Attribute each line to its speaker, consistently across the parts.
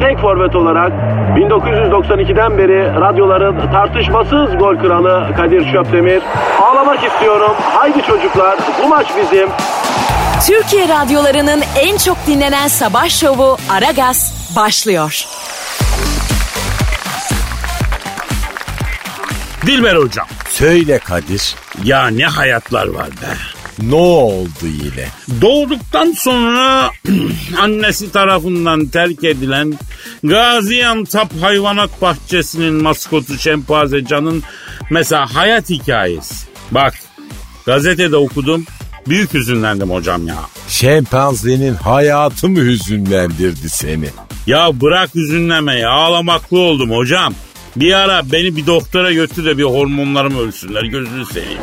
Speaker 1: tek forvet olarak 1992'den beri radyoların tartışmasız gol kralı Kadir Şöpdemir. Ağlamak istiyorum. Haydi çocuklar bu maç bizim.
Speaker 2: Türkiye radyolarının en çok dinlenen sabah şovu Aragaz başlıyor.
Speaker 3: Dilber hocam.
Speaker 4: Söyle Kadir.
Speaker 3: Ya ne hayatlar var be.
Speaker 4: Ne oldu yine?
Speaker 3: Doğduktan sonra annesi tarafından terk edilen Gaziantep Hayvanat Bahçesi'nin maskotu Şempanze Can'ın mesela hayat hikayesi. Bak gazetede okudum büyük hüzünlendim hocam ya.
Speaker 4: Şempanzenin hayatı mı hüzünlendirdi seni?
Speaker 3: Ya bırak hüzünlemeyi ağlamaklı oldum hocam. Bir ara beni bir doktora götür de bir hormonlarım ölsünler gözünü seveyim.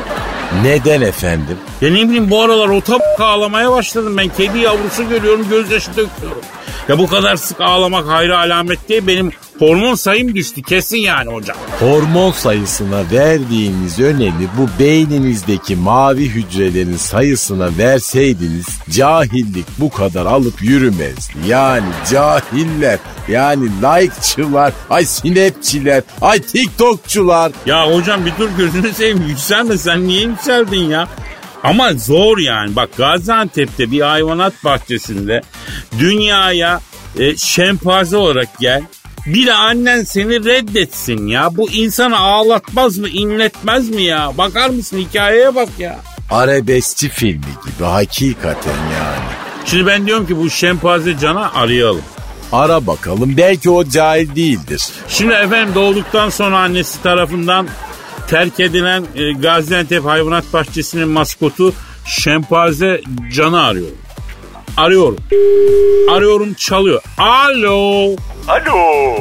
Speaker 4: Neden efendim?
Speaker 3: Ya ne bileyim bu aralar ota ağlamaya başladım ben. Kedi yavrusu görüyorum gözyaşı döküyorum. Ya bu kadar sık ağlamak hayra alamet değil benim hormon sayım düştü kesin yani hocam.
Speaker 4: Hormon sayısına verdiğiniz önemi bu beyninizdeki mavi hücrelerin sayısına verseydiniz cahillik bu kadar alıp yürümezdi. Yani cahiller yani likeçılar, ay sinepçiler, ay tiktokçular.
Speaker 3: Ya hocam bir dur gözünü seveyim yükselme sen niye yükseldin ya? Ama zor yani. Bak Gaziantep'te bir hayvanat bahçesinde dünyaya e, şempanze olarak gel. Bir de annen seni reddetsin ya. Bu insanı ağlatmaz mı, inletmez mi ya? Bakar mısın hikayeye bak ya.
Speaker 4: Arabeskçi filmi gibi hakikaten yani.
Speaker 3: Şimdi ben diyorum ki bu şempanze cana arayalım.
Speaker 4: Ara bakalım belki o cahil değildir.
Speaker 3: Şimdi efendim doğduktan sonra annesi tarafından terk edilen e, Gaziantep Hayvanat Bahçesi'nin maskotu şempanze canı arıyorum. Arıyorum. Arıyorum çalıyor. Alo.
Speaker 5: Alo.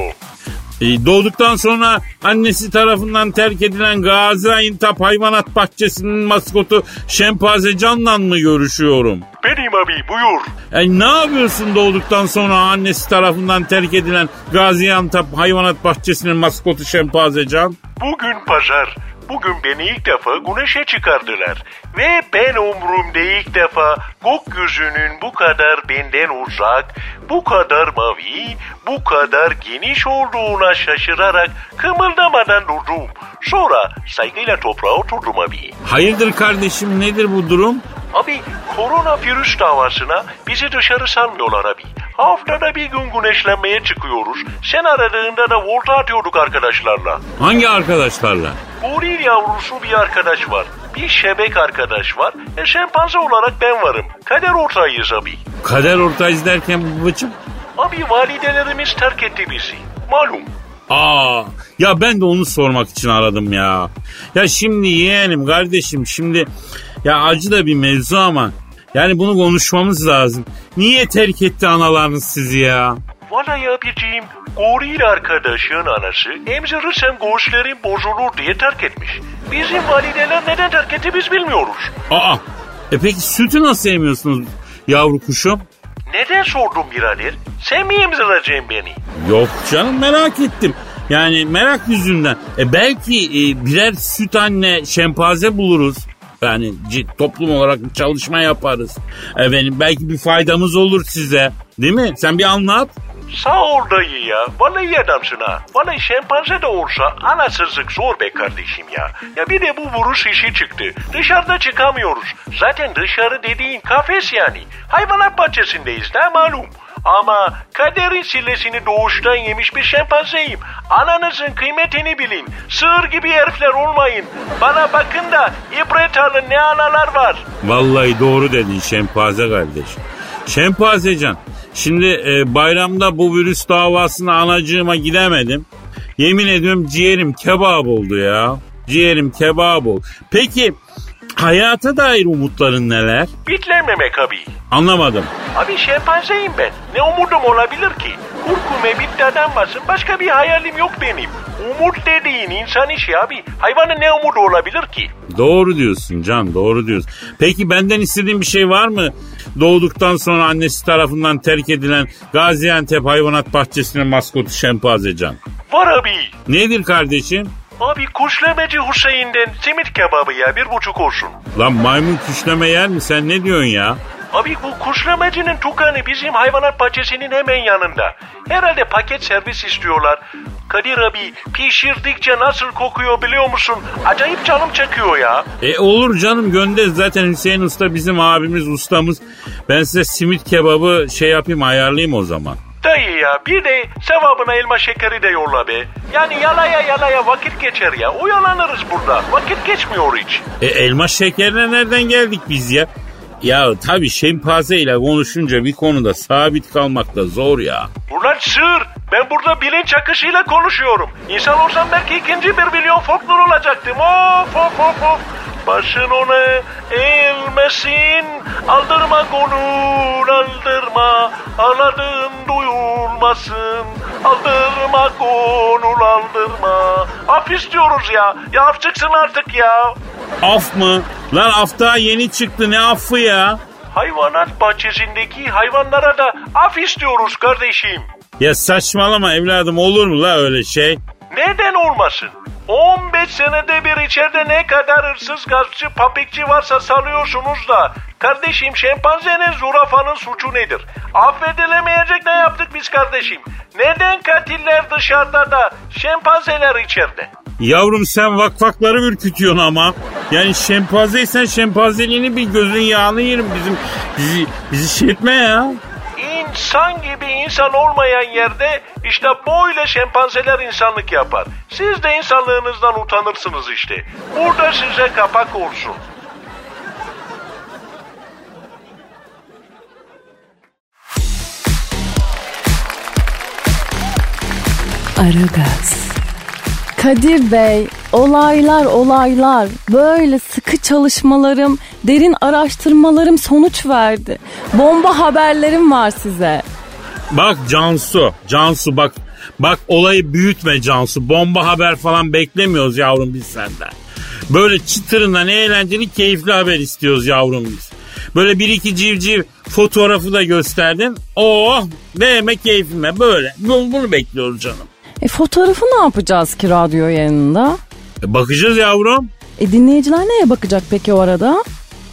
Speaker 3: E, doğduktan sonra annesi tarafından terk edilen Gaziantep Hayvanat Bahçesi'nin maskotu şempanze canla mı görüşüyorum?
Speaker 5: Benim abi buyur.
Speaker 3: E, ne yapıyorsun doğduktan sonra annesi tarafından terk edilen Gaziantep Hayvanat Bahçesi'nin maskotu şempanze can?
Speaker 5: Bugün pazar. Bugün beni ilk defa güneşe çıkardılar. Ve ben umrumda ilk defa gökyüzünün bu kadar benden uzak, bu kadar mavi, bu kadar geniş olduğuna şaşırarak kımıldamadan durdum. Sonra saygıyla toprağa oturdum abi.
Speaker 3: Hayırdır kardeşim nedir bu durum?
Speaker 5: Abi koronavirüs davasına bizi dışarı salmıyorlar abi. Haftada bir gün güneşlenmeye çıkıyoruz. Sen aradığında da volta atıyorduk arkadaşlarla.
Speaker 3: Hangi arkadaşlarla?
Speaker 5: Goril yavrusu bir arkadaş var. Bir şebek arkadaş var. E, şempanze olarak ben varım. Kader ortağıyız abi.
Speaker 3: Kader ortağıyız derken babacım?
Speaker 5: Abi validelerimiz terk etti bizi. Malum.
Speaker 3: Aa, ya ben de onu sormak için aradım ya. Ya şimdi yeğenim kardeşim şimdi ya acı da bir mevzu ama yani bunu konuşmamız lazım. Niye terk etti analarınız sizi ya?
Speaker 5: Vallahi abiciğim goril arkadaşın anası emzirirsem göğüslerim bozulur diye terk etmiş. Bizim valideler neden terk etti biz bilmiyoruz.
Speaker 3: Aa, e peki sütü nasıl emiyorsunuz yavru kuşum?
Speaker 5: Neden sordun birader? Sen mi emzireceksin beni?
Speaker 3: Yok canım merak ettim. Yani merak yüzünden. E belki e, birer süt anne şempanze buluruz. Yani toplum olarak bir çalışma yaparız. Efendim belki bir faydamız olur size. Değil mi? Sen bir anlat.
Speaker 5: Sağ ol dayı ya. Vallahi iyi adamsın ha. Vallahi şempanze de olsa anasızlık zor be kardeşim ya. Ya bir de bu virüs işi çıktı. Dışarıda çıkamıyoruz. Zaten dışarı dediğin kafes yani. Hayvanat bahçesindeyiz ne malum. Ama kaderin sillesini doğuştan yemiş bir şempanzeyim. Ananızın kıymetini bilin. Sığır gibi herifler olmayın. Bana bakın da ibret alın ne analar var.
Speaker 3: Vallahi doğru dedin şempanze kardeş. Şempanzecan. Şimdi e, bayramda bu virüs davasına anacığıma gidemedim. Yemin ediyorum ciğerim kebap oldu ya. Ciğerim kebap oldu. Peki hayata dair umutların neler?
Speaker 5: Bitlenmemek abi.
Speaker 3: Anlamadım.
Speaker 5: Abi şempanzeyim ben. Ne umudum olabilir ki? Kurkume bitti adam varsın. Başka bir hayalim yok benim. Umut dediğin insan işi abi. Hayvanın ne umudu olabilir ki?
Speaker 3: Doğru diyorsun Can doğru diyorsun. Peki benden istediğin bir şey var mı? Doğduktan sonra annesi tarafından terk edilen Gaziantep Hayvanat Bahçesi'nin maskotu Şempanze Can.
Speaker 5: Var abi.
Speaker 3: Nedir kardeşim?
Speaker 5: Abi kuşlemeci Hüseyin'den simit kebabı ya bir buçuk olsun.
Speaker 3: Lan maymun küşleme yer mi sen ne diyorsun ya?
Speaker 5: Abi bu kuşlamacının tukanı bizim hayvanat bahçesinin hemen yanında. Herhalde paket servis istiyorlar. Kadir abi pişirdikçe nasıl kokuyor biliyor musun? Acayip canım çekiyor ya.
Speaker 3: E olur canım gönder zaten Hüseyin Usta bizim abimiz ustamız. Ben size simit kebabı şey yapayım ayarlayayım o zaman.
Speaker 5: Dayı ya bir de sevabına elma şekeri de yolla be. Yani yalaya yalaya vakit geçer ya. Oyalanırız burada. Vakit geçmiyor hiç.
Speaker 3: E elma şekerine nereden geldik biz ya? Ya tabii şempanze ile konuşunca bir konuda sabit kalmak da zor ya.
Speaker 5: Ulan sır. Ben burada bilinç akışıyla konuşuyorum. İnsan olsam belki ikinci bir milyon folklor olacaktım. Of of of of. Başın ona eğilmesin. Aldırma konul aldırma. Ağladığın duyulmasın. Aldırma konul aldırma. Af istiyoruz ya. Ya af çıksın artık ya.
Speaker 3: Af mı? Lan af daha yeni çıktı ne affı ya?
Speaker 5: Hayvanat bahçesindeki hayvanlara da af istiyoruz kardeşim.
Speaker 3: Ya saçmalama evladım olur mu la öyle şey?
Speaker 5: Neden olmasın? 15 senede bir içeride ne kadar hırsız, gaspçı, papikçi varsa salıyorsunuz da kardeşim şempanzenin, zürafanın suçu nedir? Affedilemeyecek ne yaptık biz kardeşim? Neden katiller dışarıda da şempanzeler içeride?
Speaker 3: Yavrum sen vakvakları ürkütüyorsun ama. Yani şempanzeysen şempanzeliğini bir gözün yağını yerim bizim bizi bizi şey etme ya.
Speaker 5: İnsan gibi insan olmayan yerde işte böyle şempanzeler insanlık yapar. Siz de insanlığınızdan utanırsınız işte. Burada size kapak olsun.
Speaker 6: Aragaz. Kadir Bey, olaylar olaylar. Böyle sıkı çalışmalarım, derin araştırmalarım sonuç verdi. Bomba haberlerim var size.
Speaker 3: Bak Cansu, Cansu bak bak olayı büyütme Cansu. Bomba haber falan beklemiyoruz yavrum biz senden. Böyle çıtırından eğlenceli keyifli haber istiyoruz yavrum biz. Böyle bir iki civciv fotoğrafı da gösterdin. Oh değme keyfime böyle. Bunu, bekliyoruz canım.
Speaker 6: E fotoğrafı ne yapacağız ki radyo yayınında?
Speaker 3: E, bakacağız yavrum.
Speaker 6: E dinleyiciler neye bakacak peki o arada?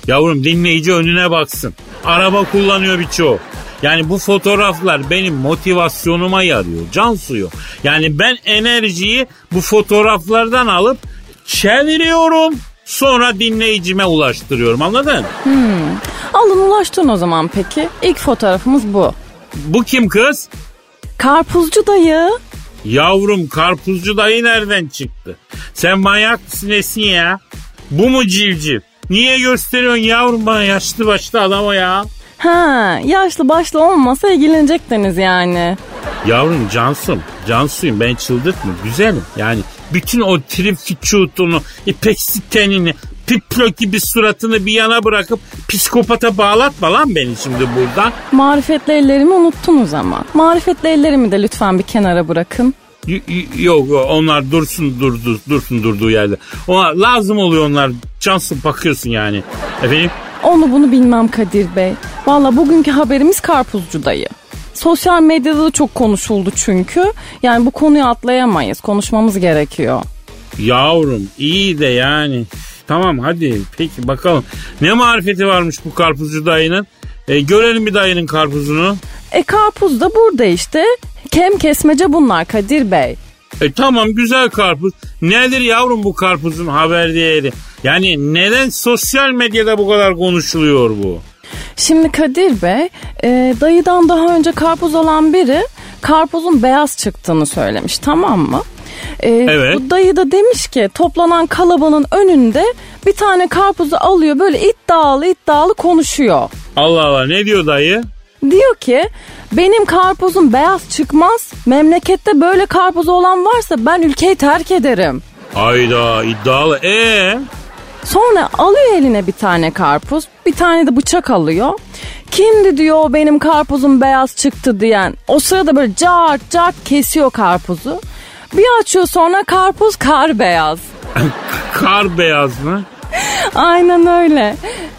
Speaker 3: Yavrum dinleyici önüne baksın. Araba kullanıyor birçoğu. Yani bu fotoğraflar benim motivasyonuma yarıyor. Can suyu. Yani ben enerjiyi bu fotoğraflardan alıp çeviriyorum. Sonra dinleyicime ulaştırıyorum anladın?
Speaker 6: Alın ulaştın o zaman peki. İlk fotoğrafımız bu.
Speaker 3: Bu kim kız?
Speaker 6: Karpuzcu dayı.
Speaker 3: Yavrum karpuzcu dayı nereden çıktı? Sen manyak mısın Esin ya? Bu mu civciv? Niye gösteriyorsun yavrum bana yaşlı başlı adama ya?
Speaker 6: Ha, yaşlı başlı olmasa ilgilenecektiniz yani.
Speaker 3: Yavrum Cansım, Cansuyum ben çıldırtma güzelim. Yani bütün o trip vücudunu, ipeksi tenini, piplo gibi suratını bir yana bırakıp psikopata bağlatma lan beni şimdi burada.
Speaker 6: Marifetli ellerimi unuttunuz ama. Marifetli ellerimi de lütfen bir kenara bırakın.
Speaker 3: Y- y- yok yok onlar dursun durdu dursun durduğu yerde. Ona lazım oluyor onlar. Cansım bakıyorsun yani. Efendim?
Speaker 6: Onu bunu bilmem Kadir Bey. Valla bugünkü haberimiz karpuzcu dayı. Sosyal medyada da çok konuşuldu çünkü. Yani bu konuyu atlayamayız. Konuşmamız gerekiyor.
Speaker 3: Yavrum iyi de yani. Tamam hadi peki bakalım. Ne marifeti varmış bu karpuzcu dayının? E, görelim bir dayının karpuzunu.
Speaker 6: E karpuz da burada işte. Kem kesmece bunlar Kadir Bey.
Speaker 3: E tamam güzel karpuz. Nedir yavrum bu karpuzun haber değeri? Yani neden sosyal medyada bu kadar konuşuluyor bu?
Speaker 6: Şimdi Kadir Bey, e, dayıdan daha önce karpuz alan biri karpuzun beyaz çıktığını söylemiş tamam mı? E,
Speaker 3: Evet.
Speaker 6: Bu dayı da demiş ki toplanan kalabalığın önünde bir tane karpuzu alıyor böyle iddialı iddialı konuşuyor.
Speaker 3: Allah Allah ne diyor dayı?
Speaker 6: Diyor ki benim karpuzum beyaz çıkmaz. Memlekette böyle karpuz olan varsa ben ülkeyi terk ederim.
Speaker 3: Ayda iddialı. E
Speaker 6: Sonra alıyor eline bir tane karpuz. Bir tane de bıçak alıyor. Kimdi diyor benim karpuzum beyaz çıktı diyen. O sırada böyle cart cart kesiyor karpuzu. Bir açıyor sonra karpuz kar beyaz.
Speaker 3: kar beyaz mı?
Speaker 6: Aynen öyle.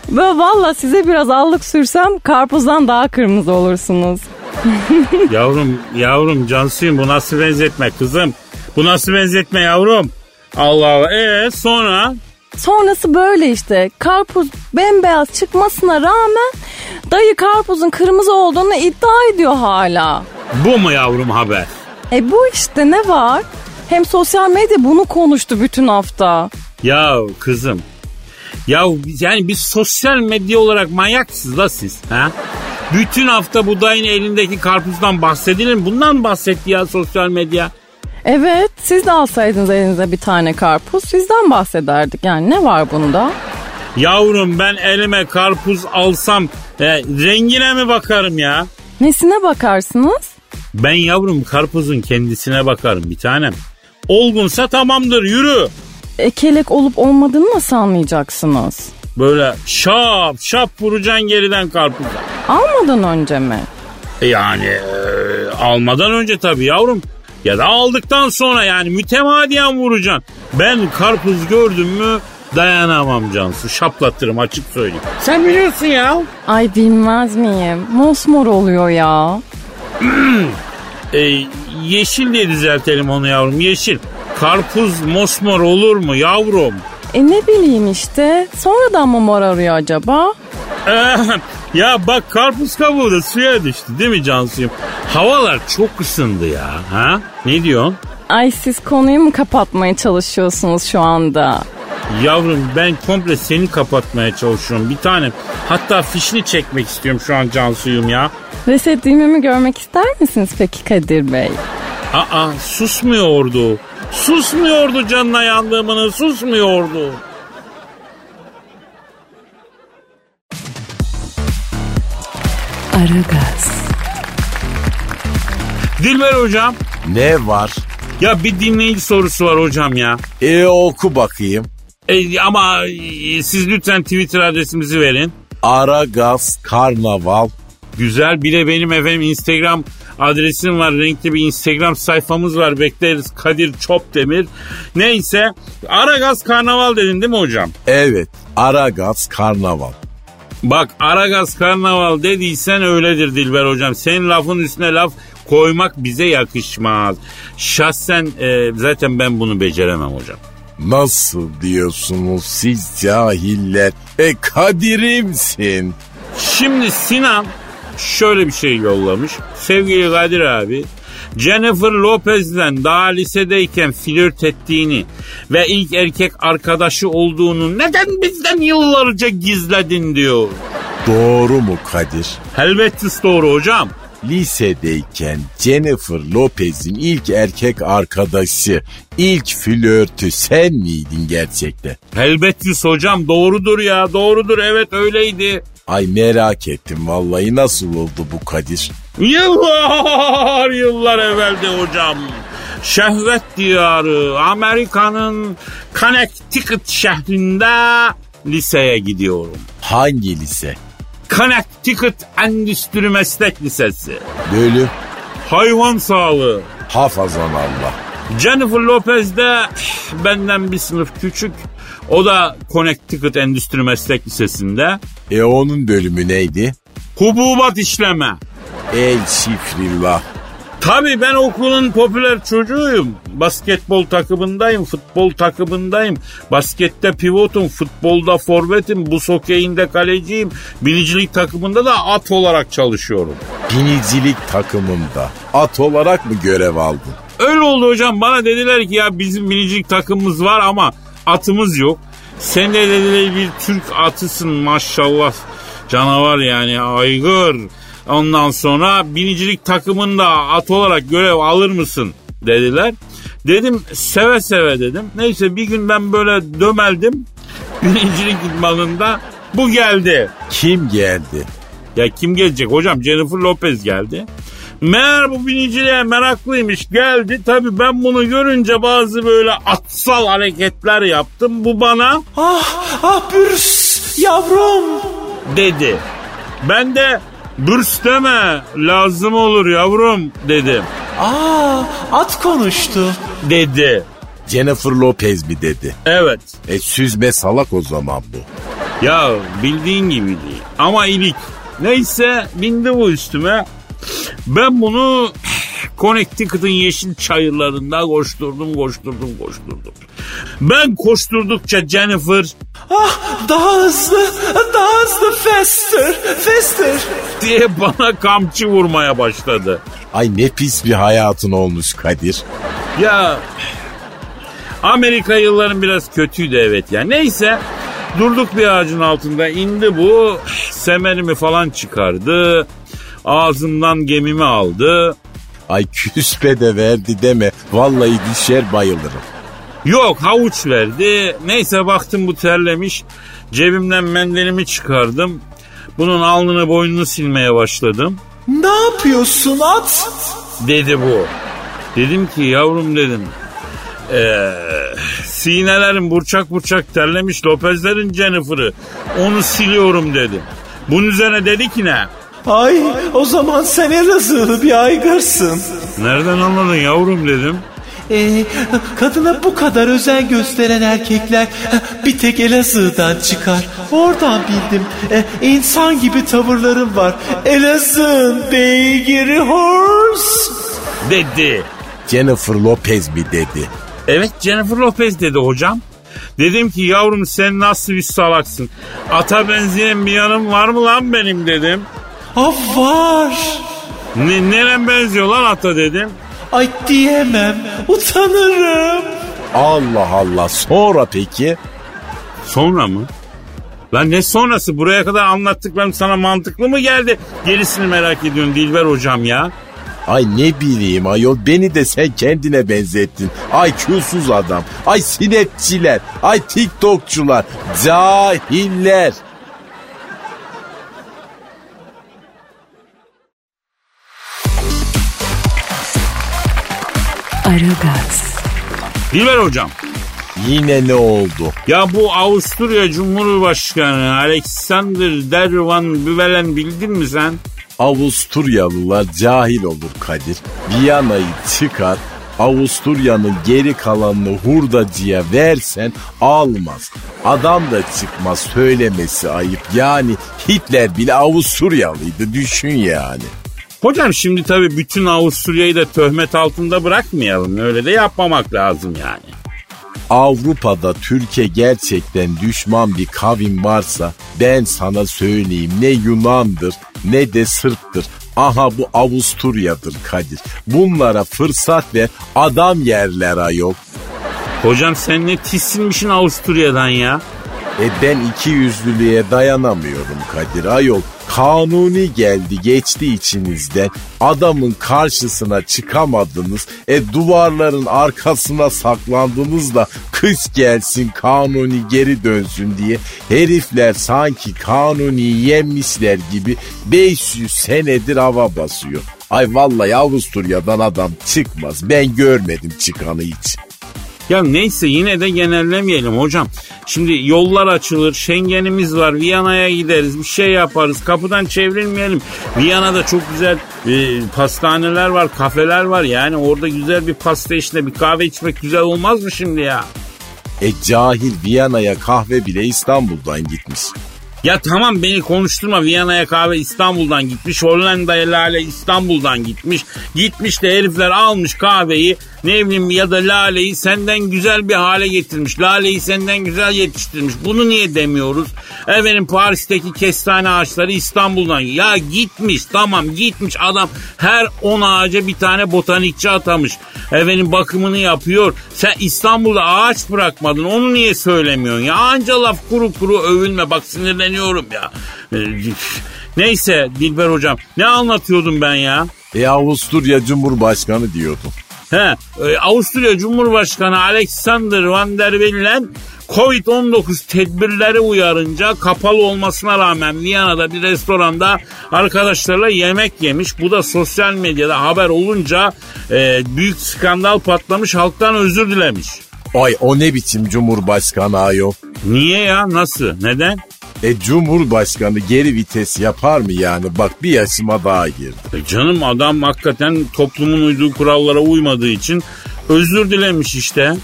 Speaker 6: Ve valla size biraz allık sürsem karpuzdan daha kırmızı olursunuz.
Speaker 3: yavrum yavrum Cansu'yum bu nasıl benzetme kızım? Bu nasıl benzetme yavrum? Allah Allah. Ee sonra?
Speaker 6: Sonrası böyle işte. Karpuz bembeyaz çıkmasına rağmen dayı karpuzun kırmızı olduğunu iddia ediyor hala.
Speaker 3: Bu mu yavrum haber?
Speaker 6: E bu işte ne var? Hem sosyal medya bunu konuştu bütün hafta.
Speaker 3: Ya kızım. Ya yani biz sosyal medya olarak manyaksınız la siz. Ha? Bütün hafta bu dayın elindeki karpuzdan bahsedilir mi? Bundan bahsetti ya sosyal medya.
Speaker 6: Evet siz de alsaydınız elinize bir tane karpuz sizden bahsederdik. Yani ne var bunda?
Speaker 3: Yavrum ben elime karpuz alsam e, rengine mi bakarım ya?
Speaker 6: Nesine bakarsınız?
Speaker 3: Ben yavrum karpuzun kendisine bakarım bir tanem. Olgunsa tamamdır yürü.
Speaker 6: Ekelek olup olmadığını nasıl anlayacaksınız?
Speaker 3: Böyle şap şap vuracaksın geriden karpuza.
Speaker 6: Almadan önce mi?
Speaker 3: Yani e, almadan önce tabii yavrum. Ya da aldıktan sonra yani mütemadiyen vuracaksın. Ben karpuz gördüm mü dayanamam Cansu. Şaplatırım açık söyleyeyim. Sen biliyorsun ya.
Speaker 6: Ay bilmez miyim? Mosmor oluyor ya.
Speaker 3: e, yeşil diye düzeltelim onu yavrum yeşil. Karpuz mosmor olur mu yavrum?
Speaker 6: E ne bileyim işte. Sonradan mı mor arıyor acaba?
Speaker 3: ya bak karpuz kabuğu da suya düştü değil mi Cansu'yum? Havalar çok ısındı ya. Ha? Ne diyorsun?
Speaker 6: Ay siz konuyu mu kapatmaya çalışıyorsunuz şu anda?
Speaker 3: Yavrum ben komple seni kapatmaya çalışıyorum bir tanem. Hatta fişini çekmek istiyorum şu an Cansu'yum ya.
Speaker 6: Reset düğmemi görmek ister misiniz peki Kadir Bey?
Speaker 3: Aa susmuyordu. Susmuyordu canına yandığımını susmuyordu.
Speaker 2: Aragaz.
Speaker 3: Dilber hocam.
Speaker 4: Ne var?
Speaker 3: Ya bir dinleyici sorusu var hocam ya.
Speaker 4: E oku bakayım.
Speaker 3: E, ama e, siz lütfen Twitter adresimizi verin.
Speaker 4: Aragaz Karnaval.
Speaker 3: Güzel bir de benim efendim Instagram adresim var. Renkli bir Instagram sayfamız var. Bekleriz Kadir Çopdemir. Neyse Aragaz Karnaval dedin değil mi hocam?
Speaker 4: Evet Aragaz Karnaval.
Speaker 3: Bak Aragaz Karnaval dediysen öyledir Dilber hocam. Senin lafın üstüne laf koymak bize yakışmaz. Şahsen e, zaten ben bunu beceremem hocam.
Speaker 4: Nasıl diyorsunuz siz cahiller? E Kadir'imsin.
Speaker 3: Şimdi Sinan şöyle bir şey yollamış. Sevgili Kadir abi Jennifer Lopez'den daha lisedeyken flört ettiğini ve ilk erkek arkadaşı olduğunu neden bizden yıllarca gizledin diyor.
Speaker 4: Doğru mu Kadir?
Speaker 3: Elbette doğru hocam.
Speaker 4: Lisedeyken Jennifer Lopez'in ilk erkek arkadaşı, ilk flörtü sen miydin gerçekten?
Speaker 3: Elbette hocam doğrudur ya doğrudur evet öyleydi.
Speaker 4: Ay merak ettim vallahi nasıl oldu bu Kadir?
Speaker 3: Yıllar yıllar evveldi hocam. Şehvet diyarı Amerika'nın Connecticut şehrinde liseye gidiyorum.
Speaker 4: Hangi lise?
Speaker 3: Connecticut Endüstri Meslek Lisesi.
Speaker 4: Bölüm?
Speaker 3: Hayvan sağlığı.
Speaker 4: Hafazan Allah.
Speaker 3: Jennifer Lopez de benden bir sınıf küçük. O da Connecticut Endüstri Meslek Lisesi'nde.
Speaker 4: E onun bölümü neydi?
Speaker 3: Hububat işleme.
Speaker 4: El şifrillah.
Speaker 3: Tabii ben okulun popüler çocuğuyum. Basketbol takımındayım, futbol takımındayım. Baskette pivotum, futbolda forvetim, bu hokeyinde kaleciyim. Binicilik takımında da at olarak çalışıyorum.
Speaker 4: Binicilik takımında at olarak mı görev aldın?
Speaker 3: Öyle oldu hocam. Bana dediler ki ya bizim binicilik takımımız var ama atımız yok. Sen de dediler bir Türk atısın maşallah. Canavar yani aygır. Ondan sonra binicilik takımında at olarak görev alır mısın dediler. Dedim seve seve dedim. Neyse bir gün ben böyle dömeldim. Binicilik idmanında bu geldi.
Speaker 4: Kim geldi?
Speaker 3: Ya kim gelecek hocam? Jennifer Lopez geldi. Meğer bu biniciliğe meraklıymış geldi. Tabii ben bunu görünce bazı böyle atsal hareketler yaptım. Bu bana
Speaker 7: Ah, ah bürs yavrum.
Speaker 3: dedi. Ben de bürs deme lazım olur yavrum dedim.
Speaker 7: Aa, at konuştu.
Speaker 3: Dedi.
Speaker 4: Jennifer Lopez mi dedi?
Speaker 3: Evet.
Speaker 4: E süzme salak o zaman bu.
Speaker 3: Ya bildiğin gibi değil. Ama ilik. Neyse bindi bu üstüme. Ben bunu Connecticut'ın yeşil çayırlarında koşturdum, koşturdum, koşturdum. Ben koşturdukça Jennifer
Speaker 7: Ah, daha hızlı, daha hızlı, faster, faster.
Speaker 3: diye bana kamçı vurmaya başladı.
Speaker 4: Ay ne pis bir hayatın olmuş Kadir.
Speaker 3: Ya Amerika yılların biraz kötüydü evet ya. Neyse durduk bir ağacın altında indi bu. Semerimi falan çıkardı. Ağzımdan gemimi aldı.
Speaker 4: Ay küspe de verdi deme. Vallahi düşer bayılırım.
Speaker 3: Yok havuç verdi. Neyse baktım bu terlemiş. Cebimden mendilimi çıkardım. Bunun alnını boynunu silmeye başladım.
Speaker 7: Ne yapıyorsun at?
Speaker 3: Dedi bu. Dedim ki yavrum dedim. Eee sinelerim burçak burçak terlemiş Lopezlerin Jennifer'ı. Onu siliyorum dedim. Bunun üzerine dedi ki ne?
Speaker 7: Ay, o zaman sen Elazığlı bir aygırsın.
Speaker 3: Nereden anladın yavrum dedim.
Speaker 7: Ee, kadına bu kadar özen gösteren erkekler bir tek Elazığ'dan çıkar. Oradan bildim. Ee, insan gibi tavırların var. Elazığ'ın beygiri horse.
Speaker 3: Dedi.
Speaker 4: Jennifer Lopez mi dedi.
Speaker 3: Evet Jennifer Lopez dedi hocam. Dedim ki yavrum sen nasıl bir salaksın. Ata benzeyen bir yanım var mı lan benim dedim.
Speaker 7: Var.
Speaker 3: Ne, nerem benziyor lan ata dedim.
Speaker 7: Ay diyemem. Utanırım.
Speaker 4: Allah Allah sonra peki?
Speaker 3: Sonra mı? Lan ne sonrası? Buraya kadar anlattıklarım sana mantıklı mı geldi? Gerisini merak ediyorsun Dilber hocam ya.
Speaker 4: Ay ne bileyim ayol beni de sen kendine benzettin. Ay külsüz adam. Ay sinetçiler. Ay tiktokçular. Cahiller.
Speaker 2: Aragaz,
Speaker 3: Dilber hocam.
Speaker 4: Yine ne oldu?
Speaker 3: Ya bu Avusturya Cumhurbaşkanı Alexander Dervan Büvelen bildin mi sen?
Speaker 4: Avusturyalılar cahil olur Kadir. Viyana'yı çıkar, Avusturya'nın geri kalanını hurdacıya versen almaz. Adam da çıkmaz söylemesi ayıp. Yani Hitler bile Avusturyalıydı düşün yani.
Speaker 3: Hocam şimdi tabii bütün Avusturya'yı da töhmet altında bırakmayalım. Öyle de yapmamak lazım yani.
Speaker 4: Avrupa'da Türkiye gerçekten düşman bir kavim varsa ben sana söyleyeyim ne Yunan'dır ne de Sırp'tır. Aha bu Avusturya'dır Kadir. Bunlara fırsat ver adam yerler ayol.
Speaker 3: Hocam sen ne tissinmişsin Avusturya'dan ya.
Speaker 4: E ben iki yüzlülüğe dayanamıyorum Kadir ayol. Kanuni geldi geçti içinizden. Adamın karşısına çıkamadınız. E duvarların arkasına saklandınız da kış gelsin kanuni geri dönsün diye. Herifler sanki kanuni yemişler gibi 500 senedir hava basıyor. Ay vallahi Avusturya'dan adam çıkmaz. Ben görmedim çıkanı hiç.
Speaker 3: Ya neyse yine de genellemeyelim hocam. Şimdi yollar açılır, Schengen'imiz var, Viyana'ya gideriz, bir şey yaparız, kapıdan çevrilmeyelim. Viyana'da çok güzel e, pastaneler var, kafeler var. Yani orada güzel bir pasta içinde bir kahve içmek güzel olmaz mı şimdi ya?
Speaker 4: E cahil Viyana'ya kahve bile İstanbul'dan gitmiş.
Speaker 3: Ya tamam beni konuşturma Viyana'ya kahve İstanbul'dan gitmiş Hollanda'ya lale İstanbul'dan gitmiş gitmiş de herifler almış kahveyi ne bileyim ya da laleyi senden güzel bir hale getirmiş laleyi senden güzel yetiştirmiş. Bunu niye demiyoruz? Efendim Paris'teki kestane ağaçları İstanbul'dan. Ya gitmiş tamam gitmiş adam her 10 ağaca bir tane botanikçi atamış. Efendim bakımını yapıyor. Sen İstanbul'da ağaç bırakmadın onu niye söylemiyorsun ya? Anca laf kuru kuru övülme bak sinirleniyorum ya. Ee, neyse Dilber hocam ne anlatıyordum ben ya?
Speaker 4: E Avusturya Cumhurbaşkanı diyordum.
Speaker 3: He, e, Avusturya Cumhurbaşkanı Alexander Van der Bellen Covid-19 tedbirleri uyarınca kapalı olmasına rağmen Viyana'da bir restoranda arkadaşlarla yemek yemiş. Bu da sosyal medyada haber olunca e, büyük skandal patlamış halktan özür dilemiş.
Speaker 4: Ay o ne biçim cumhurbaşkanı ayol?
Speaker 3: Niye ya nasıl neden?
Speaker 4: E Cumhurbaşkanı geri vites yapar mı yani? Bak bir yaşıma daha girdi.
Speaker 3: E canım adam hakikaten toplumun uyduğu kurallara uymadığı için özür dilemiş işte.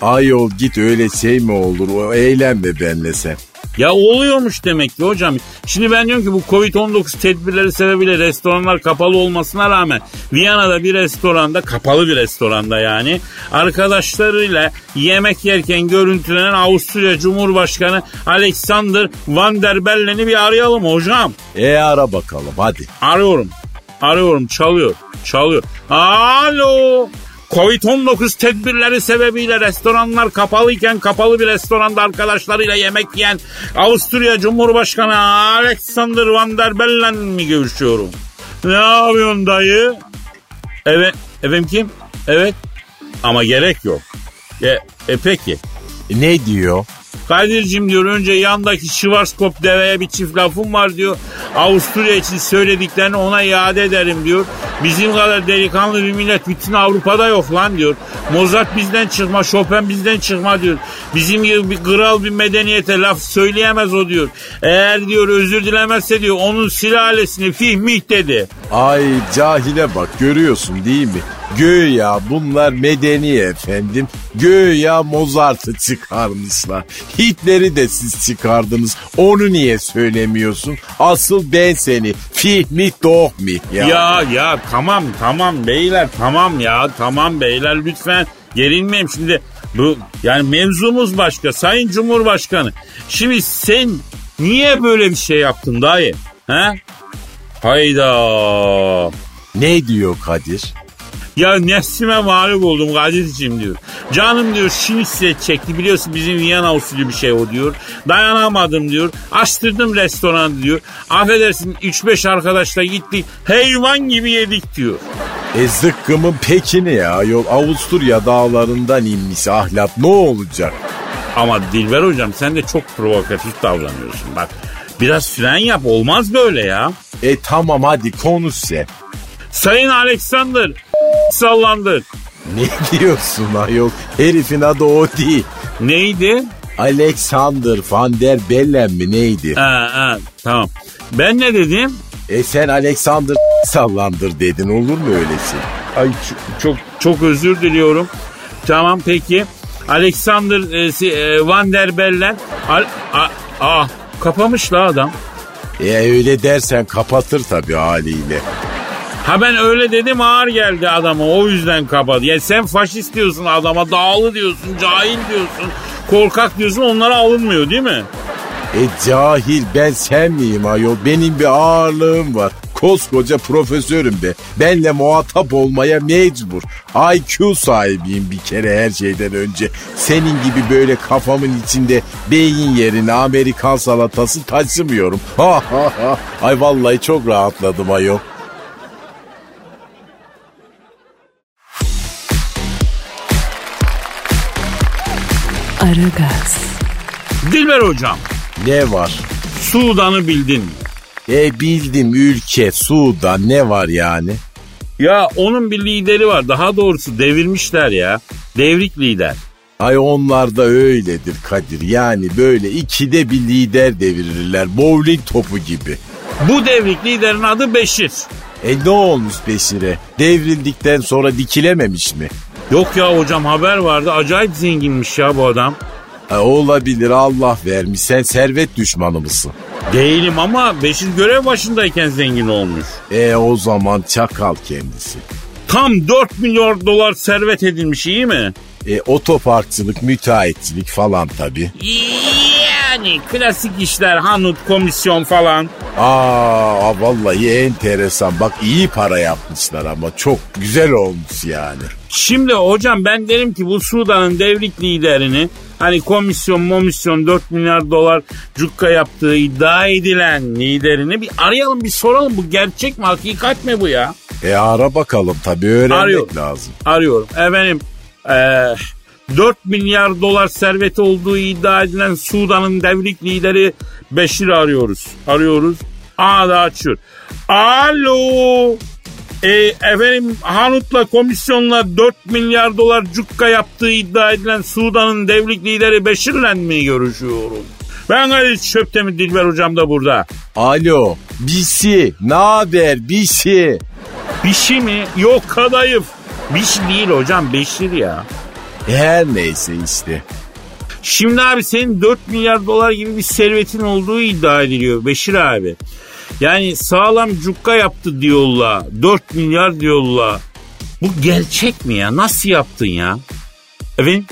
Speaker 4: Ayol git öyle şey mi olur? O eğlenme benle sen.
Speaker 3: Ya oluyormuş demek ki hocam. Şimdi ben diyorum ki bu Covid-19 tedbirleri sebebiyle restoranlar kapalı olmasına rağmen Viyana'da bir restoranda kapalı bir restoranda yani arkadaşlarıyla yemek yerken görüntülenen Avusturya Cumhurbaşkanı Alexander Van der Bellen'i bir arayalım hocam.
Speaker 4: E ara bakalım hadi.
Speaker 3: Arıyorum. Arıyorum çalıyor. Çalıyor. Alo. Covid-19 tedbirleri sebebiyle restoranlar kapalıyken kapalı bir restoranda arkadaşlarıyla yemek yiyen Avusturya Cumhurbaşkanı Alexander Van der Bellen mi görüşüyorum? Ne yapıyorsun dayı? Evet. Efendim kim? Evet. Ama gerek yok. E, e peki.
Speaker 4: Ne diyor?
Speaker 3: Kadir'cim diyor önce yandaki Schwarzkopf deveye bir çift lafım var diyor. Avusturya için söylediklerini ona iade ederim diyor. Bizim kadar delikanlı bir millet bütün Avrupa'da yok lan diyor. Mozart bizden çıkma, Chopin bizden çıkma diyor. Bizim gibi bir kral bir medeniyete laf söyleyemez o diyor. Eğer diyor özür dilemezse diyor onun silalesini fihmih dedi.
Speaker 4: Ay cahile bak görüyorsun değil mi? Göya bunlar medeni efendim. Göya Mozart'ı çıkarmışlar. Hitler'i de siz çıkardınız. Onu niye söylemiyorsun? Asıl ben seni fihmi dohmi ya.
Speaker 3: Ya ya tamam tamam beyler tamam ya tamam beyler lütfen gerilmeyin şimdi bu yani mevzumuz başka Sayın Cumhurbaşkanı. Şimdi sen niye böyle bir şey yaptın dayı? He? Hayda.
Speaker 4: Ne diyor Kadir?
Speaker 3: Ya nefsime mağlup oldum Kadir'ciğim diyor. Canım diyor şinitsel çekti biliyorsun bizim Viyana usulü bir şey o diyor. Dayanamadım diyor. Açtırdım restoran diyor. Affedersin 3-5 arkadaşla gittik. Hayvan gibi yedik diyor.
Speaker 4: E zıkkımın pekini ya. Yol Avusturya dağlarından inmiş ahlak ne olacak?
Speaker 3: Ama Dilber hocam sen de çok provokatif davranıyorsun. Bak biraz fren yap olmaz böyle ya.
Speaker 4: E tamam hadi konuş sen.
Speaker 3: Sayın Alexander sallandı.
Speaker 4: Ne diyorsun ayol? Herifin adı o değil.
Speaker 3: Neydi?
Speaker 4: Alexander Van der Bellen mi neydi?
Speaker 3: Ha, ha, tamam. Ben ne dedim?
Speaker 4: E sen Alexander sallandır dedin olur mu öyle şey?
Speaker 3: Ay ç- çok çok özür diliyorum. Tamam peki. Alexander e, e, Van der Bellen. Al, a, a, kapamış la adam.
Speaker 4: E öyle dersen kapatır tabii haliyle.
Speaker 3: Ha ben öyle dedim ağır geldi adama o yüzden kapadı. Ya sen faşist diyorsun adama dağlı diyorsun cahil diyorsun korkak diyorsun onlara alınmıyor değil mi?
Speaker 4: E cahil ben sen miyim ayol? Benim bir ağırlığım var. Koskoca profesörüm be. Benle muhatap olmaya mecbur. IQ sahibiyim bir kere her şeyden önce. Senin gibi böyle kafamın içinde beyin yerine Amerikan salatası taşımıyorum. Ay vallahi çok rahatladım ayol.
Speaker 2: Aragaz,
Speaker 3: Dilber hocam
Speaker 4: Ne var?
Speaker 3: Sudan'ı bildin mi?
Speaker 4: E bildim ülke, Sudan ne var yani?
Speaker 3: Ya onun bir lideri var daha doğrusu devirmişler ya devrik lider.
Speaker 4: Ay onlar da öyledir Kadir. Yani böyle ikide bir lider devirirler. Bowling topu gibi.
Speaker 3: Bu devrik liderin adı Beşir.
Speaker 4: E ne olmuş Beşir'e? Devrildikten sonra dikilememiş mi?
Speaker 3: Yok ya hocam haber vardı acayip zenginmiş ya bu adam.
Speaker 4: E, olabilir Allah vermiş. Sen servet düşmanı mısın?
Speaker 3: Değilim ama Beşir görev başındayken zengin olmuş.
Speaker 4: E o zaman çakal kendisi.
Speaker 3: Tam 4 milyar dolar servet edilmiş iyi mi?
Speaker 4: E otoparkçılık, müteahhitçilik falan tabii.
Speaker 3: Yani klasik işler, hanut, komisyon falan.
Speaker 4: Aa vallahi enteresan. Bak iyi para yapmışlar ama çok güzel olmuş yani.
Speaker 3: Şimdi hocam ben derim ki bu Sudan'ın devrik liderini hani komisyon momisyon 4 milyar dolar cukka yaptığı iddia edilen liderini bir arayalım bir soralım bu gerçek mi hakikat mi bu ya?
Speaker 4: E ara bakalım tabii öğrenmek
Speaker 3: Arıyor.
Speaker 4: lazım.
Speaker 3: Arıyorum efendim eee, 4 milyar dolar serveti olduğu iddia edilen Sudan'ın devrik lideri Beşir arıyoruz. Arıyoruz. Aa da açıyor. Alo. E, efendim Hanut'la komisyonla 4 milyar dolar cukka yaptığı iddia edilen Sudan'ın devrik lideri Beşir'le mi görüşüyorum? Ben Halit Çöptemir Dilber hocam da burada.
Speaker 4: Alo. Bisi. Ne haber? Bisi.
Speaker 3: Bir şey mi? Yok kadayıf. Bir şey değil hocam Beşir ya.
Speaker 4: Her neyse işte.
Speaker 3: Şimdi abi senin 4 milyar dolar gibi bir servetin olduğu iddia ediliyor Beşir abi. Yani sağlam cukka yaptı diyorlar. 4 milyar diyorlar. Bu gerçek mi ya? Nasıl yaptın ya? Evet.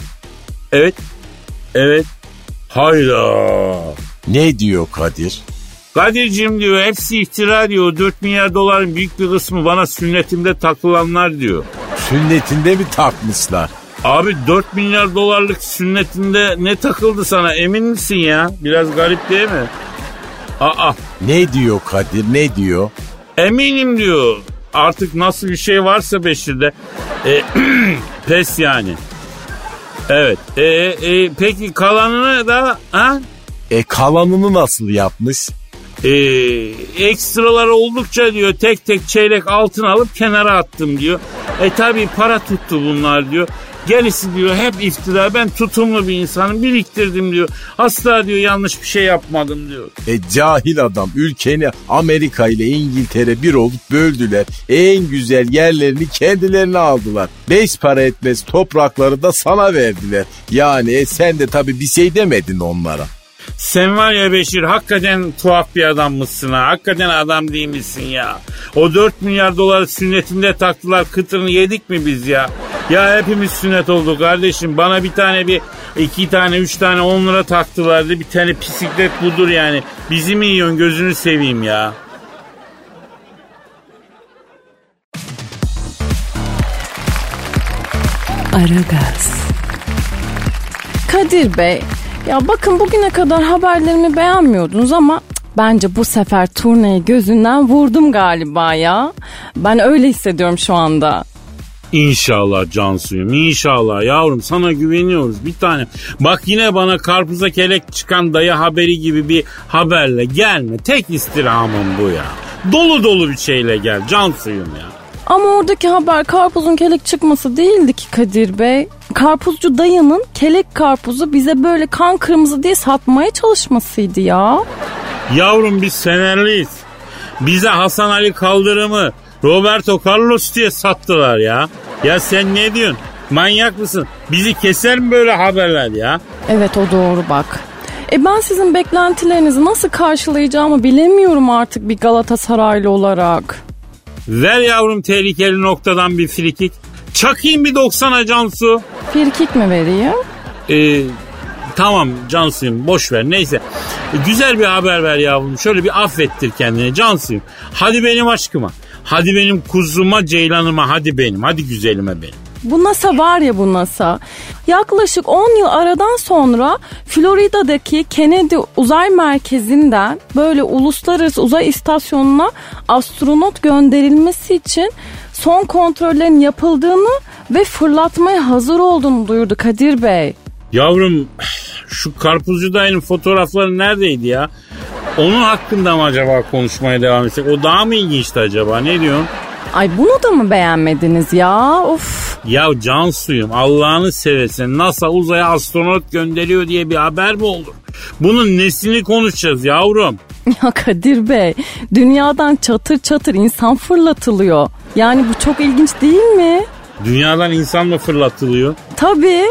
Speaker 3: Evet. Evet. Hayda.
Speaker 4: Ne diyor Kadir?
Speaker 3: Kadir'cim diyor hepsi iftira diyor. 4 milyar doların büyük bir kısmı bana sünnetimde takılanlar diyor.
Speaker 4: Sünnetinde mi takmışlar?
Speaker 3: Abi 4 milyar dolarlık sünnetinde ne takıldı sana emin misin ya? Biraz garip değil mi? Aa
Speaker 4: Ne diyor Kadir ne diyor?
Speaker 3: eminim diyor. Artık nasıl bir şey varsa Beşir'de. E, pes yani. Evet. E, e, peki kalanını da ha?
Speaker 4: E kalanını nasıl yapmış?
Speaker 3: E, ekstralar oldukça diyor tek tek çeyrek altın alıp kenara attım diyor. E tabi para tuttu bunlar diyor. Gerisi diyor hep iftira ben tutumlu bir insanım biriktirdim diyor. Asla diyor yanlış bir şey yapmadım diyor.
Speaker 4: E cahil adam ülkeni Amerika ile İngiltere bir olup böldüler. En güzel yerlerini kendilerine aldılar. Beş para etmez toprakları da sana verdiler. Yani e, sen de tabii bir şey demedin onlara.
Speaker 3: Sen var ya Beşir hakikaten tuhaf bir adammışsın ha. Hakikaten adam değil misin ya? O 4 milyar doları sünnetinde taktılar kıtırını yedik mi biz ya? Ya hepimiz sünnet olduk kardeşim. Bana bir tane bir iki tane üç tane on lira taktılardı. Bir tane bisiklet budur yani. Bizi mi yiyorsun gözünü seveyim ya.
Speaker 2: Aragaz,
Speaker 6: Kadir Bey, ya bakın bugüne kadar haberlerimi beğenmiyordunuz ama bence bu sefer turneyi gözünden vurdum galiba ya. Ben öyle hissediyorum şu anda.
Speaker 3: İnşallah Cansu'yum inşallah yavrum sana güveniyoruz bir tane. Bak yine bana karpuza kelek çıkan dayı haberi gibi bir haberle gelme. Tek istirhamım bu ya. Dolu dolu bir şeyle gel Cansu'yum ya.
Speaker 6: Ama oradaki haber karpuzun kelek çıkması değildi ki Kadir Bey. Karpuzcu dayının kelek karpuzu bize böyle kan kırmızı diye satmaya çalışmasıydı ya.
Speaker 3: Yavrum biz Fenerliyiz. Bize Hasan Ali Kaldırım'ı Roberto Carlos diye sattılar ya. Ya sen ne diyorsun? Manyak mısın? Bizi keser mi böyle haberler ya?
Speaker 6: Evet o doğru bak. E ben sizin beklentilerinizi nasıl karşılayacağımı bilemiyorum artık bir Galatasaraylı olarak.
Speaker 3: Ver yavrum tehlikeli noktadan bir frikik. Çakayım bir 90'a Cansu.
Speaker 6: Firkik mi vereyim?
Speaker 3: Ee, tamam Cansu'yum boş ver neyse. E, güzel bir haber ver yavrum. Şöyle bir affettir kendini Cansu'yum. Hadi benim aşkıma. Hadi benim kuzuma ceylanıma hadi benim. Hadi güzelime benim.
Speaker 6: Bu NASA var ya bu NASA. Yaklaşık 10 yıl aradan sonra Florida'daki Kennedy Uzay Merkezi'nden böyle uluslararası uzay istasyonuna astronot gönderilmesi için son kontrollerin yapıldığını ve fırlatmaya hazır olduğunu duyurdu Kadir Bey.
Speaker 3: Yavrum şu karpuzcu dayının fotoğrafları neredeydi ya? Onun hakkında mı acaba konuşmaya devam etsek? O daha mı ilginçti acaba? Ne diyorsun?
Speaker 6: Ay bunu da mı beğenmediniz ya? Of.
Speaker 3: Ya Cansu'yum Allah'ını seversen NASA uzaya astronot gönderiyor diye bir haber mi olur? Bunun nesini konuşacağız yavrum?
Speaker 6: Ya Kadir Bey, dünyadan çatır çatır insan fırlatılıyor. Yani bu çok ilginç değil mi?
Speaker 3: Dünyadan insan mı fırlatılıyor?
Speaker 6: Tabii.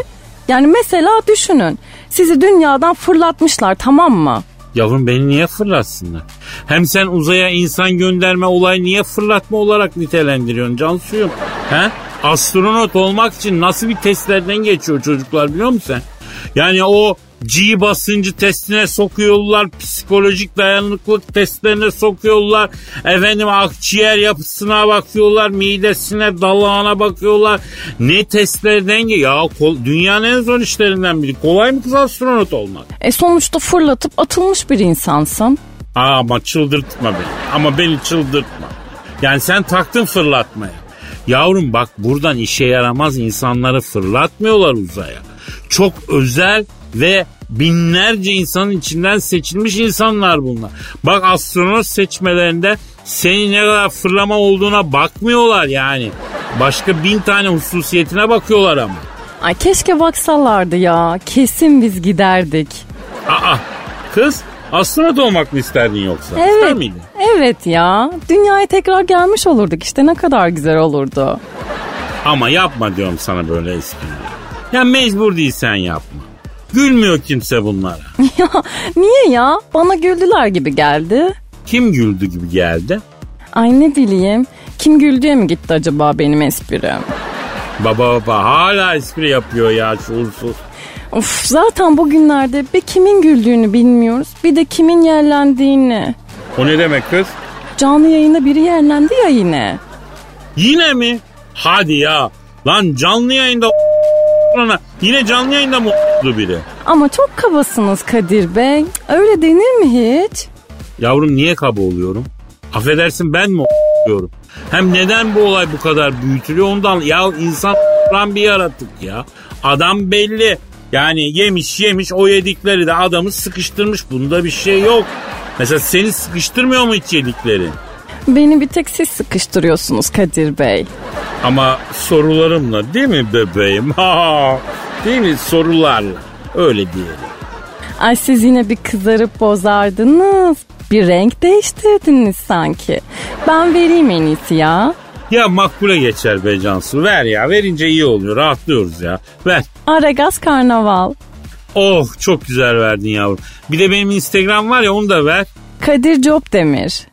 Speaker 6: Yani mesela düşünün. Sizi dünyadan fırlatmışlar tamam mı?
Speaker 3: Yavrum beni niye fırlatsınlar? Hem sen uzaya insan gönderme olayı niye fırlatma olarak nitelendiriyorsun Cansu'yum? He? Astronot olmak için nasıl bir testlerden geçiyor çocuklar biliyor musun sen? Yani o G basıncı testine sokuyorlar, psikolojik dayanıklılık testlerine sokuyorlar. Efendim akciğer yapısına bakıyorlar, midesine, dalağına bakıyorlar. Ne testlerden ki? Ya dünyanın en zor işlerinden biri. Kolay mı kız astronot olmak?
Speaker 6: E sonuçta fırlatıp atılmış bir insansın.
Speaker 3: Aa, ama çıldırtma beni. Ama beni çıldırtma. Yani sen taktın fırlatmaya. Yavrum bak buradan işe yaramaz insanları fırlatmıyorlar uzaya. Çok özel ve binlerce insanın içinden seçilmiş insanlar bunlar. Bak astronot seçmelerinde senin ne kadar fırlama olduğuna bakmıyorlar yani. Başka bin tane hususiyetine bakıyorlar ama.
Speaker 6: Ay keşke baksalardı ya. Kesin biz giderdik.
Speaker 3: Aa kız astronot olmak mı isterdin yoksa? İster
Speaker 6: Evet.
Speaker 3: miydin?
Speaker 6: Evet ya. Dünyaya tekrar gelmiş olurduk işte ne kadar güzel olurdu.
Speaker 3: Ama yapma diyorum sana böyle espriler. Ya mecbur değilsen yapma. Gülmüyor kimse bunlara.
Speaker 6: ya niye ya? Bana güldüler gibi geldi.
Speaker 3: Kim güldü gibi geldi?
Speaker 6: Ay ne bileyim. Kim güldüğe mi gitti acaba benim esprim?
Speaker 3: Baba baba hala espri yapıyor ya şuursuz.
Speaker 6: Of zaten bugünlerde bir kimin güldüğünü bilmiyoruz. Bir de kimin yerlendiğini.
Speaker 3: O ne demek kız?
Speaker 6: Canlı yayında biri yerlendi ya yine.
Speaker 3: Yine mi? Hadi ya. Lan canlı yayında Lan Yine canlı yayında mı oldu biri?
Speaker 6: Ama çok kabasınız Kadir Bey. Öyle denir mi hiç?
Speaker 3: Yavrum niye kaba oluyorum? Affedersin ben mi oluyorum? Hem neden bu olay bu kadar büyütülüyor ondan. Ya insan bir yaratık ya. Adam belli. Yani yemiş yemiş o yedikleri de adamı sıkıştırmış. Bunda bir şey yok. Mesela seni sıkıştırmıyor mu hiç yediklerin?
Speaker 6: Beni bir tek siz sıkıştırıyorsunuz Kadir Bey.
Speaker 3: Ama sorularımla değil mi bebeğim? Değil mi sorularla? Öyle diyelim.
Speaker 6: Ay siz yine bir kızarıp bozardınız. Bir renk değiştirdiniz sanki. Ben vereyim en iyisi ya.
Speaker 3: Ya makbule geçer be Cansu. Ver ya. Verince iyi oluyor. Rahatlıyoruz ya. Ver.
Speaker 6: Aragaz Karnaval.
Speaker 3: Oh çok güzel verdin yavrum. Bir de benim Instagram var ya onu da ver.
Speaker 6: Kadir Copdemir.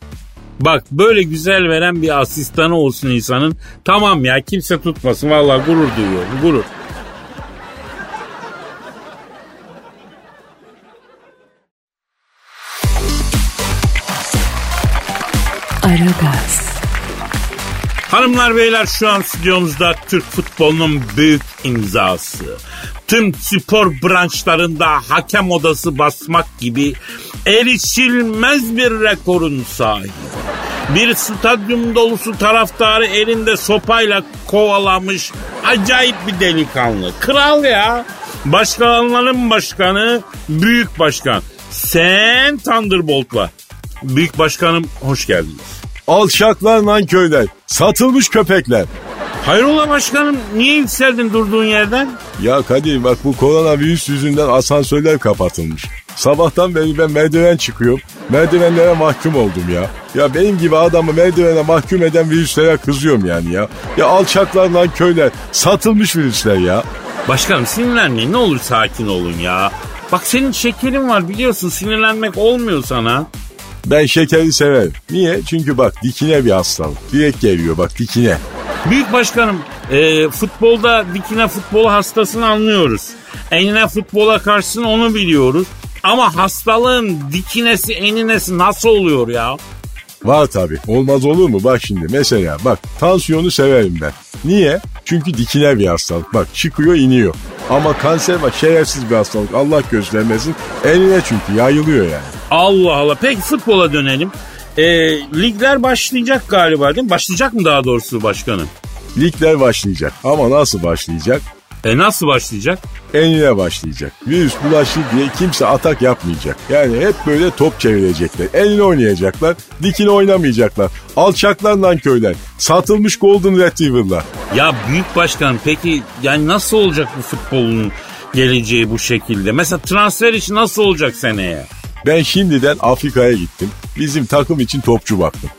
Speaker 3: Bak böyle güzel veren bir asistanı olsun insanın. Tamam ya kimse tutmasın. Vallahi gurur duyuyorum. Gurur. Hanımlar beyler şu an stüdyomuzda Türk futbolunun büyük imzası. Tüm spor branşlarında hakem odası basmak gibi erişilmez bir rekorun sahibi. Bir stadyum dolusu taraftarı elinde sopayla kovalamış acayip bir delikanlı. Kral ya. Başkanların başkanı büyük başkan. Sen Thunderbolt'la. Büyük başkanım hoş geldiniz.
Speaker 4: Alçaklar nanköyler. Satılmış köpekler.
Speaker 3: Hayrola başkanım niye yükseldin durduğun yerden?
Speaker 4: Ya Kadir bak bu koronavirüs yüzünden asansörler kapatılmış. Sabahtan beri ben merdiven çıkıyorum. Merdivenlere mahkum oldum ya. Ya benim gibi adamı merdivene mahkum eden virüslere kızıyorum yani ya. Ya alçaklar nanköyler. Satılmış virüsler ya.
Speaker 3: Başkanım sinirlenmeyin ne olur sakin olun ya. Bak senin şekerin var biliyorsun sinirlenmek olmuyor sana.
Speaker 4: Ben şekeri severim. Niye? Çünkü bak dikine bir hastalık. Direkt geliyor bak dikine.
Speaker 3: Büyük başkanım e, futbolda dikine futbolu hastasını anlıyoruz. Enine futbola karşısın onu biliyoruz. Ama hastalığın dikinesi eninesi nasıl oluyor ya?
Speaker 4: Var tabi. Olmaz olur mu? Bak şimdi mesela bak tansiyonu severim ben. Niye? Çünkü dikine bir hastalık. Bak çıkıyor iniyor. Ama kanser bak şerefsiz bir hastalık. Allah göstermesin. Eline çünkü yayılıyor yani.
Speaker 3: Allah Allah. Peki futbola dönelim. E, ligler başlayacak galiba değil mi? Başlayacak mı daha doğrusu başkanım?
Speaker 4: Ligler başlayacak. Ama nasıl başlayacak?
Speaker 3: E nasıl başlayacak?
Speaker 4: Enine başlayacak. Virüs bulaştı diye kimse atak yapmayacak. Yani hep böyle top çevirecekler. Enine oynayacaklar. Dikine oynamayacaklar. Alçaklar nanköyler. Satılmış Golden Retriever'lar.
Speaker 3: Ya büyük başkan peki yani nasıl olacak bu futbolun geleceği bu şekilde? Mesela transfer işi nasıl olacak seneye?
Speaker 4: Ben şimdiden Afrika'ya gittim. Bizim takım için topçu baktım.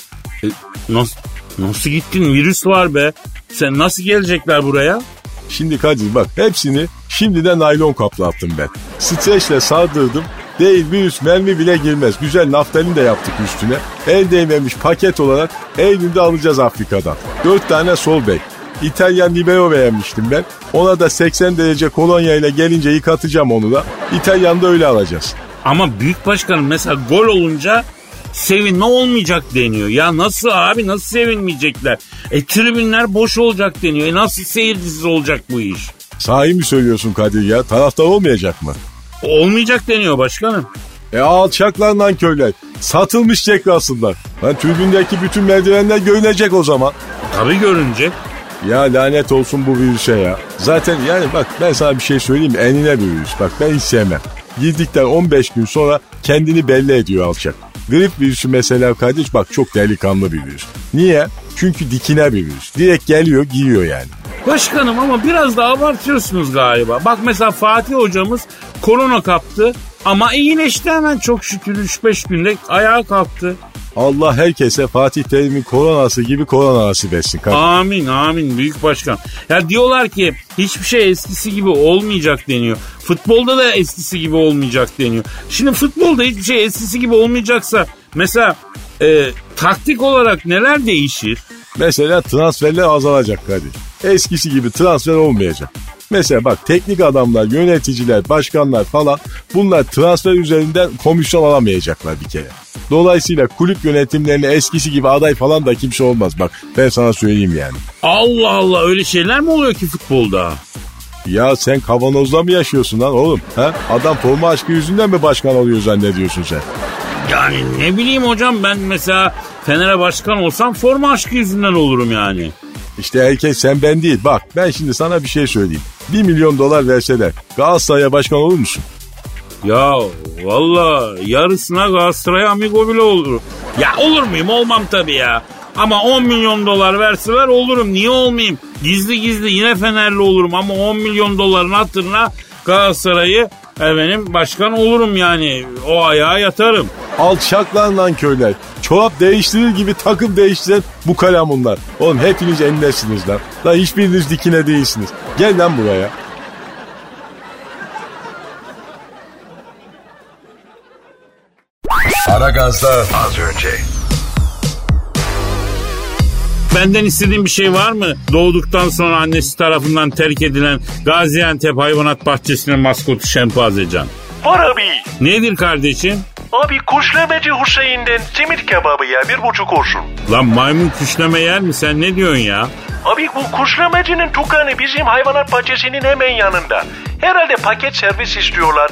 Speaker 3: E, nasıl, nasıl gittin? Virüs var be. Sen nasıl gelecekler buraya?
Speaker 4: Şimdi Kadir bak hepsini şimdiden naylon kaplı attım ben. Streçle sardırdım. Değil virüs mermi bile girmez. Güzel naftalin de yaptık üstüne. El değmemiş paket olarak Eylül'de alacağız Afrika'dan. Dört tane sol bek. İtalyan libero beğenmiştim ben. Ona da 80 derece kolonya ile gelince yıkatacağım onu da. İtalyan'da öyle alacağız.
Speaker 3: Ama büyük başkanım mesela gol olunca sevinme olmayacak deniyor. Ya nasıl abi nasıl sevinmeyecekler? E tribünler boş olacak deniyor. E nasıl seyircisiz olacak bu iş?
Speaker 4: Sahi mi söylüyorsun Kadir ya? Taraftar olmayacak mı?
Speaker 3: Olmayacak deniyor başkanım.
Speaker 4: E alçaklar nanköyler. Satılmış cekrasınlar. Lan tribündeki bütün merdivenler görünecek o zaman.
Speaker 3: Tabii görünecek.
Speaker 4: Ya lanet olsun bu virüse ya. Zaten yani bak ben sana bir şey söyleyeyim mi? Enine bir virüs. Bak ben hiç sevmem. Girdikten 15 gün sonra kendini belli ediyor alçak. Grip virüsü mesela kardeş bak çok delikanlı bir virüs. Niye? Çünkü dikine bir virüs. Direkt geliyor giyiyor yani.
Speaker 3: Başkanım ama biraz da abartıyorsunuz galiba. Bak mesela Fatih hocamız korona kaptı ama iyileşti hemen çok şükür 3-5 günde ayağa kalktı.
Speaker 4: Allah herkese Fatih Terim'in koronası gibi korona nasip etsin. kardeşim.
Speaker 3: Amin amin büyük başkan. Ya diyorlar ki hiçbir şey eskisi gibi olmayacak deniyor. Futbolda da eskisi gibi olmayacak deniyor. Şimdi futbolda hiçbir şey eskisi gibi olmayacaksa mesela e, taktik olarak neler değişir?
Speaker 4: Mesela transferler azalacak kardeşim. Eskisi gibi transfer olmayacak. Mesela bak teknik adamlar, yöneticiler, başkanlar falan bunlar transfer üzerinden komisyon alamayacaklar bir kere. Dolayısıyla kulüp yönetimlerine eskisi gibi aday falan da kimse olmaz. Bak ben sana söyleyeyim yani.
Speaker 3: Allah Allah öyle şeyler mi oluyor ki futbolda?
Speaker 4: Ya sen kavanozda mı yaşıyorsun lan oğlum? Ha? Adam forma aşkı yüzünden mi başkan oluyor zannediyorsun sen?
Speaker 3: Yani ne bileyim hocam ben mesela Fener'e başkan olsam forma aşkı yüzünden olurum yani.
Speaker 4: İşte herkes sen ben değil. Bak ben şimdi sana bir şey söyleyeyim. 1 milyon dolar verseler Galatasaray'a başkan olur musun?
Speaker 3: Ya valla yarısına Galatasaray amigo bile olur. Ya olur muyum? Olmam tabii ya. Ama 10 milyon dolar verseler olurum. Niye olmayayım? Gizli gizli yine Fenerli olurum ama 10 milyon doların hatırına Galatasaray'ı efendim başkan olurum yani. O ayağa yatarım.
Speaker 4: Alçaklar lan köyler. Çorap değiştirir gibi takım değiştiren bu kalamunlar. Oğlum hepiniz enlesiniz lan. Lan hiçbiriniz dikine değilsiniz. Gel lan buraya.
Speaker 8: Aragaz'da az önce.
Speaker 3: Benden istediğin bir şey var mı? Doğduktan sonra annesi tarafından terk edilen Gaziantep Hayvanat Bahçesi'nin maskotu Şempazecan.
Speaker 5: Var abi.
Speaker 3: Nedir kardeşim?
Speaker 5: Abi kuşlemeci Hüseyin'den simit kebabı ya bir buçuk olsun.
Speaker 3: Lan maymun küşleme yer mi sen ne diyorsun ya?
Speaker 5: Abi bu kuşlemecinin tukanı bizim hayvanat bahçesinin hemen yanında. Herhalde paket servis istiyorlar.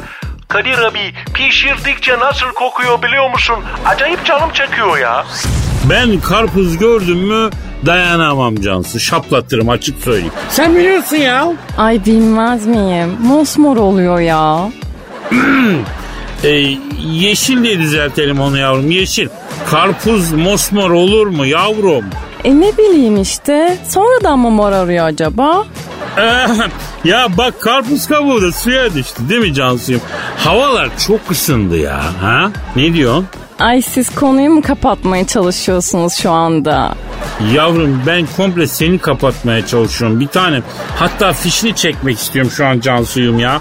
Speaker 5: Kadir abi pişirdikçe nasıl kokuyor biliyor musun? Acayip canım çekiyor ya.
Speaker 3: Ben karpuz gördüm mü dayanamam Cansu. Şaplatırım açık söyleyeyim. Sen biliyorsun ya.
Speaker 6: Ay bilmez miyim? Mosmor oluyor ya.
Speaker 3: Ee, yeşil diye düzeltelim onu yavrum yeşil. Karpuz mosmor olur mu yavrum?
Speaker 6: E ne bileyim işte. Sonradan mı mor arıyor acaba?
Speaker 3: ya bak karpuz kabuğu da suya düştü değil mi Cansu'yum? Havalar çok ısındı ya. Ha? Ne diyorsun?
Speaker 6: Ay siz konuyu mu kapatmaya çalışıyorsunuz şu anda?
Speaker 3: Yavrum ben komple seni kapatmaya çalışıyorum bir tanem. Hatta fişini çekmek istiyorum şu an Cansu'yum ya.